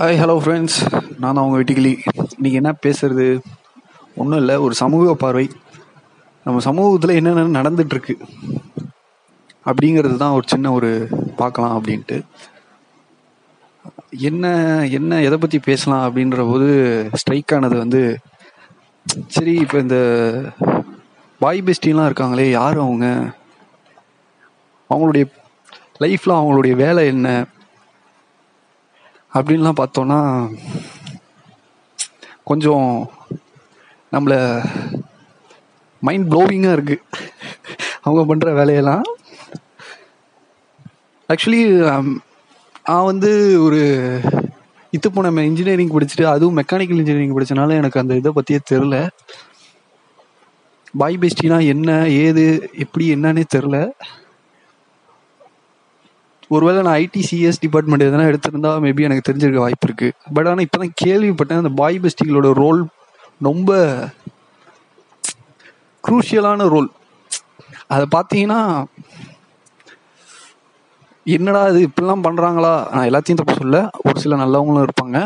Hi hello friends நான் தான் உங்கள் வீட்டுக்கிளி இன்றைக்கி என்ன பேசுகிறது ஒன்றும் இல்லை ஒரு சமூக பார்வை. நம்ம சமூகத்தில் என்னென்ன நடந்துட்டுருக்கு? அப்படிங்கிறது தான் ஒரு சின்ன ஒரு பார்க்கலாம் அப்படின்ட்டு. என்ன என்ன எதை பற்றி பேசலாம் அப்படின்ற போது ஸ்ட்ரைக் ஆனது வந்து சரி இப்போ இந்த பாய் பெஸ்டிலாம் இருக்காங்களே யார் அவங்க? அவங்களுடைய லைஃப்பில் அவங்களுடைய வேலை என்ன? அப்படின்லாம் பார்த்தோன்னா கொஞ்சம் நம்மளை மைண்ட் ப்ளோவிங்காக இருக்குது அவங்க பண்ணுற வேலையெல்லாம். ஆக்சுவலி um, நான் வந்து ஒரு இது இப்போ நம்ம இன்ஜினியரிங் படிச்சுட்டு அதுவும் மெக்கானிக்கல் இன்ஜினியரிங் படித்தனால எனக்கு அந்த இதை பற்றியே தெரில பாய் பெஸ்டினா என்ன ஏது எப்படி என்னன்னே தெரில ஒருவேளை நான் ஐடி சிஎஸ் டிபார்ட்மெண்ட் எதனா எடுத்திருந்தா மேபி எனக்கு தெரிஞ்சிருக்க வாய்ப்பு இருக்கு பட் ஆனால் இப்போ தான் கேள்விப்பட்டேன் அந்த பாய் பெஸ்டிகளோட ரோல் ரொம்ப குரூஷியலான ரோல் அதை பார்த்தீங்கன்னா என்னடா இது இப்படிலாம் பண்ணுறாங்களா நான் எல்லாத்தையும் தப்பு சொல்ல ஒரு சில நல்லவங்களும் இருப்பாங்க.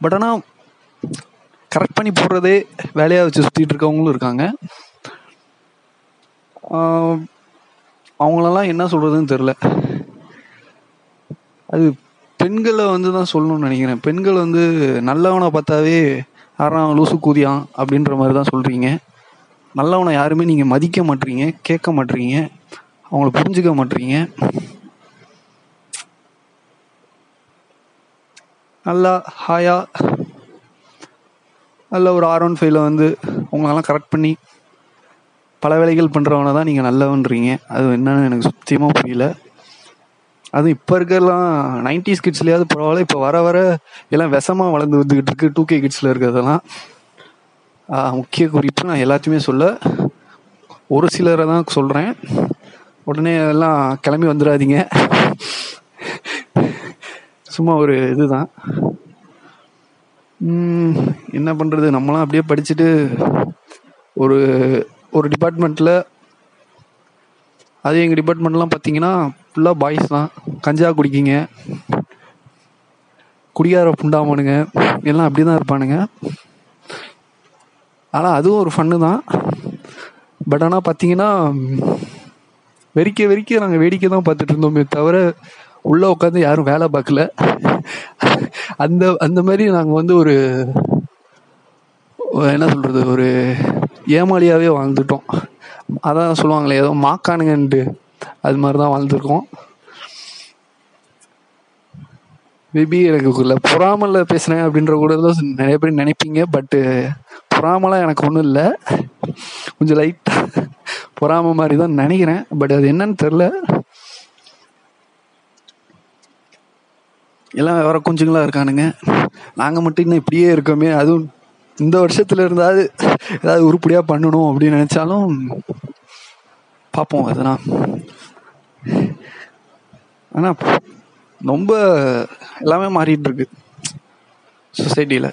பட் ஆனால் கரெக்ட் பண்ணி போடுறதே வேலையாக வச்சு சுற்றிட்டு இருக்கவங்களும் இருக்காங்க. அவங்களெல்லாம் என்ன சொல்கிறதுன்னு தெரில அது பெண்களை வந்து தான் சொல்லணும்னு நினைக்கிறேன். பெண்கள் வந்து நல்லவனை பார்த்தாவே யாராம் லூசு கூதியான் அப்படின்ற மாதிரி தான் சொல்கிறீங்க நல்லவனை யாருமே நீங்கள் மதிக்க மாட்டீங்க கேட்க மாட்டீங்க அவங்கள புரிஞ்சுக்க மாட்டீங்க. நல்லா ஹாயா நல்ல ஒரு ஆர் ஒன் ஃபைவ்ல வந்து உங்களெல்லாம் கரெக்ட் பண்ணி பல வேலைகள் பண்ணுறவனை தான் நீங்கள் நல்லவன்றீங்க. அது என்னன்னு எனக்கு சுத்தியமாக புரியல. அதுவும் இப்போ இருக்கிறலாம் நைன்டிஸ் கிட்ஸ்லையாவது பரவாயில்ல. இப்போ வர வர எல்லாம் விஷமா வளர்ந்து வந்துகிட்டு இருக்கு. டூ கே கிட்ஸில் இருக்கிறதெல்லாம். முக்கிய குறிப்பு நான் எல்லாத்தையுமே சொல்ல. ஒரு சிலரை தான் சொல்கிறேன் உடனே எல்லாம் கிளம்பி வந்துடாதீங்க. சும்மா ஒரு இதுதான். என்ன பண்ணுறது நம்மளாம் அப்படியே படிச்சுட்டு ஒரு ஒரு டிபார்ட்மெண்ட்டில் அது எங்கள் டிபார்ட்மெண்ட்லாம் பார்த்தீங்கன்னா ஃபுல்லாக பாய்ஸ் தான். கஞ்சா குடிக்கிங்க. குடியார புண்டாமனுங்க. எல்லாம் அப்படி தான் இருப்பானுங்க. ஆனால் அதுவும் ஒரு ஃபன்னு தான். பட் ஆனால் பார்த்தீங்கன்னா வெறிக்க வெறிக்க நாங்கள் வேடிக்கை தான் பார்த்துட்டு இருந்தோமே தவிர உள்ளே உட்காந்து யாரும் வேலை பார்க்கல. அந்த அந்த மாதிரி நாங்கள் வந்து ஒரு என்ன சொல்கிறது ஒரு ஏமாளியாகவே வாழ்ந்துட்டோம். அதான் சொல்லுவாங்களே ஏதோ மாக்கானுங்கன்ட்டு. அது மாதிரி தான் வாழ்ந்துருக்கோம். மேபி எனக்கு பொறாமல பேசுகிறேன் அப்படின்ற கூட தான் நிறைய பேர் நினைப்பீங்க பட்டு பொறாமலாம் எனக்கு ஒன்றும் இல்லை. கொஞ்சம் லைட்டாக பொறாம மாதிரி தான் நினைக்கிறேன் பட் அது என்னன்னு தெரில எல்லாம் வேற குஞ்சுங்களா இருக்கானுங்க. நாங்கள் மட்டும் இன்னும் இப்படியே இருக்கோமே அதுவும் இந்த வருஷத்துல இருந்தாவது ஏதாவது உருப்படியாக பண்ணணும் அப்படின்னு நினச்சாலும் பார்ப்போம் அதெல்லாம். ஆனால் ரொம்ப எல்லாமே மாறிட்டு இருக்கு சொசைட்டியில்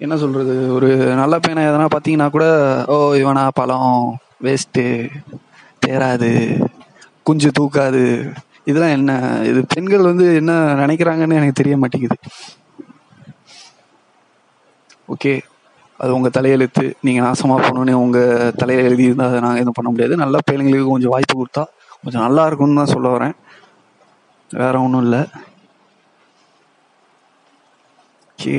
என்ன சொல்கிறது ஒரு நல்ல பையனை எதனா பார்த்தீங்கன்னா கூட ஓ இவனா பழம் வேஸ்ட்டு தேராது குஞ்சு தூக்காது. இதெல்லாம் என்ன? இது பெண்கள் வந்து என்ன நினைக்கிறாங்கன்னு எனக்கு தெரிய மாட்டேங்குது. ஓகே. அது உங்கள் தலையெழுத்து. நீங்கள் நாசமாக போகணுன்னு உங்கள் தலையில் எழுதி இருந்தால் அதை நாங்கள் எதுவும் பண்ண முடியாது. நல்ல பிள்ளைங்களுக்கு கொஞ்சம் வாய்ப்பு கொடுத்தா கொஞ்சம் நல்லா இருக்கும்னு தான் சொல்ல வரேன். வேற ஒன்றும் இல்லை. ஓகே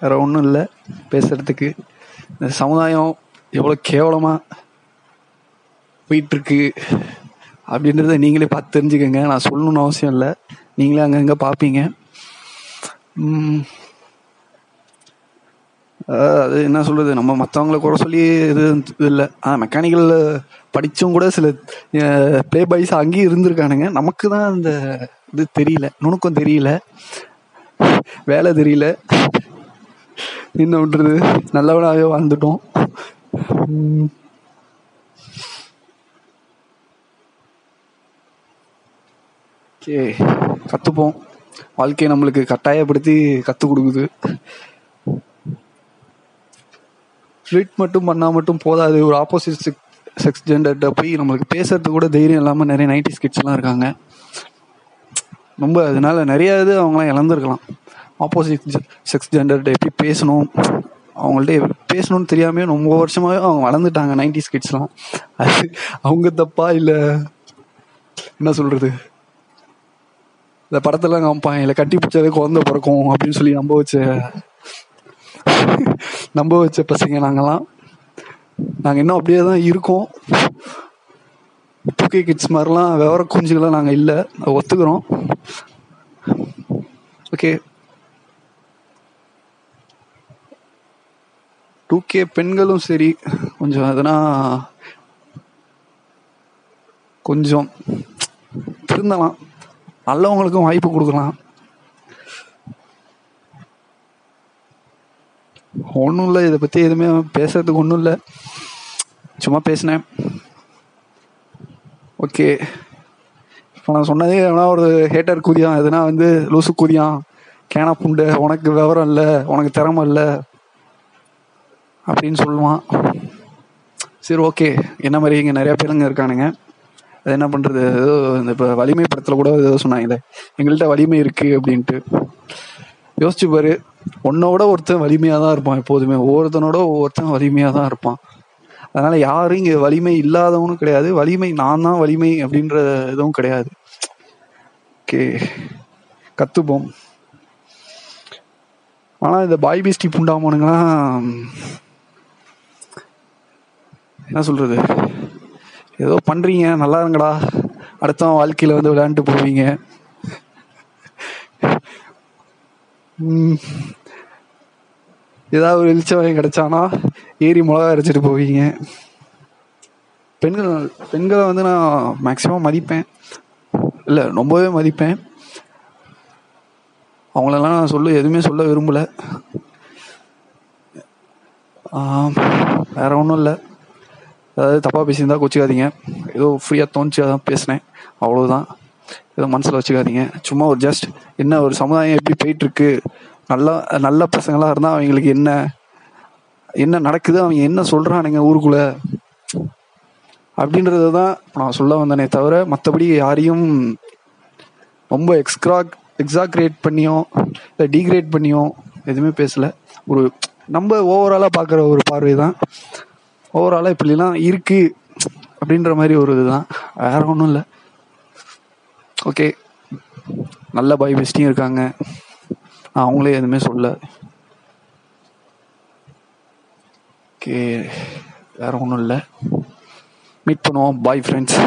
வேற ஒன்றும் இல்லை. பேசுறதுக்கு இந்த சமுதாயம் எவ்வளோ கேவலமாக போயிட்டுருக்கு அப்படின்றத நீங்களே பார்த்து தெரிஞ்சுக்கோங்க. நான் சொல்லணும்னு அவசியம் இல்லை. நீங்களே அங்கங்கே பார்ப்பீங்க. அது என்ன சொல்றது? நம்ம மற்றவங்கள குறை சொல்லி இது இது இல்லை. ஆனால் மெக்கானிக்கல் படித்தும் கூட சில ப்ளே பாய்ஸ் அங்கேயும் இருந்திருக்கானுங்க. நமக்கு தான் அந்த இது தெரியல. நுணுக்கம் தெரியல. வேலை தெரியல. என்ன பண்ணுறது நல்லவனாகவே வாழ்ந்துட்டோம். ஓகே கற்றுப்போம் வாழ்க்கையை நம்மளுக்கு கட்டாயப்படுத்தி கற்றுக் கொடுக்குது. ஃப்ளிட் மட்டும் பண்ணா மட்டும் போதாது. ஒரு ஆப்போசிட் செக்ஸ் ஜெண்டர்கிட்ட போய் நம்மளுக்கு பேசுறது கூட தைரியம் இல்லாமல் நிறைய நைன்டி ஸ்கிட்ஸ்லாம் இருக்காங்க. ரொம்ப அதனால நிறைய இது அவங்களாம் இழந்திருக்கலாம். ஆப்போசிட் செக்ஸ் ஜெண்டர்கிட்ட எப்படி பேசணும்? அவங்கள்ட்ட எப்படி பேசணும்னு தெரியாமே ரொம்ப வருஷமாவே அவங்க வளர்ந்துட்டாங்க நைன்டிஸ் கிட்ஸ்லாம் அது அவங்க தப்பா இல்லை? என்ன சொல்றது? இந்த படத்தெல்லாம் காமிப்பாங்க இல்லை கட்டி பிடிச்சாவே குழந்தை பிறக்கும் அப்படின்னு சொல்லி நம்ப வச்சு நம்ப வச்ச பசங்க நாங்கெல்லாம். நாங்கள் இன்னும் அப்படியே தான் இருக்கோம். டூ கே கிட்ஸ் மாதிரிலாம் விவர குஞ்சுகளாம் நாங்கள் இல்லை. ஒத்துக்கிறோம். ஓகே டூ கே பெண்களும் சரி கொஞ்சம் எதனா கொஞ்சம் திருந்தலாம். நல்லவங்களுக்கும் வாய்ப்பு கொடுக்கலாம். ஒன்றும் இல்லை இதை பற்றி எதுவுமே பேசுறதுக்கு ஒன்றும் இல்லை. சும்மா பேசினேன். ஓகே. இப்போ நான் சொன்னதே எவனா ஒரு ஹேட்டர் கூதியான் எதுனா வந்து லூசு கூதியான் கேனா புண்டு உனக்கு விவரம் இல்லை உனக்கு திறமை இல்லை அப்படின்னு சொல்லுவான். சரி ஓகே. என்ன மாதிரி இங்கே நிறையா பேருங்க இருக்கானுங்க. அது என்ன பண்ணுறது ஏதோ இந்த இப்போ வலிமை படத்தில் கூட ஏதோ சொன்னாங்களே எங்கள்கிட்ட வலிமை இருக்குது அப்படின்ட்டு. யோசிச்சு பாரு உன்னோட ஒருத்தன் வலிமையாக தான் இருப்பான் எப்போதுமே. ஒவ்வொருத்தனோட ஒவ்வொருத்தன் வலிமையாக தான் இருப்பான். அதனால யாரும் இங்கே வலிமை இல்லாதவனும் கிடையாது. வலிமை நான் தான் வலிமை அப்படின்ற இதுவும் கிடையாது. ஓகே கத்துப்போம். ஆனால் இந்த பாய் பிஸ்டி புண்டாமனுங்களாம் என்ன சொல்றது? ஏதோ பண்றீங்க நல்லா இருங்கடா. அடுத்தவன் வாழ்க்கையில வந்து விளையாண்டு போவீங்க. ஏதாவது ஒரு வெளிச்சம் கிடைச்சானா ஏறி மிளகா அரைச்சிட்டு போவீங்க. பெண்கள் பெண்களை வந்து நான் மேக்ஸிமம் மதிப்பேன். இல்லை ரொம்பவே மதிப்பேன். அவங்களெல்லாம் நான் சொல்ல எதுவுமே சொல்ல விரும்பல. வேற ஒன்றும் இல்லை. அதாவது தப்பாக பேசியிருந்தா கொச்சிக்காதீங்க. ஏதோ ஃப்ரீயாக தோணுச்சு அதான் பேசினேன். அவ்வளோதான் இதை மனசில் வச்சுக்காதீங்க. சும்மா ஒரு ஜஸ்ட் என்ன ஒரு சமுதாயம் எப்படி போயிட்டு இருக்கு நல்ல நல்ல பசங்களாக இருந்தால் அவங்களுக்கு என்ன? என்ன நடக்குது? அவங்க என்ன சொல்கிறானுங்க ஊருக்குள்ள? அப்படின்றத தான் நான் சொல்ல வந்தேனே தவிர மற்றபடி யாரையும் ரொம்ப எக்ஸ்க்ரா எக்ஸாக்ரேட் பண்ணியோ இல்லை டீக்ரேட் பண்ணியோ எதுவுமே பேசல. ஒரு நம்ம ஓவராலாக பார்க்குற ஒரு பார்வை தான் ஓவராலாக இப்படிலாம் இருக்குது அப்படின்ற மாதிரி ஒரு இதுதான். வேற ஒன்றும் இல்லை. ஓகே நல்ல பாய் பெஸ்டியும் இருக்காங்க. நான் அவங்களே எதுவுமே சொல்ல ஓகே வேற ஒன்றும் இல்லை. மீட் பண்ணுவோம். Bye friends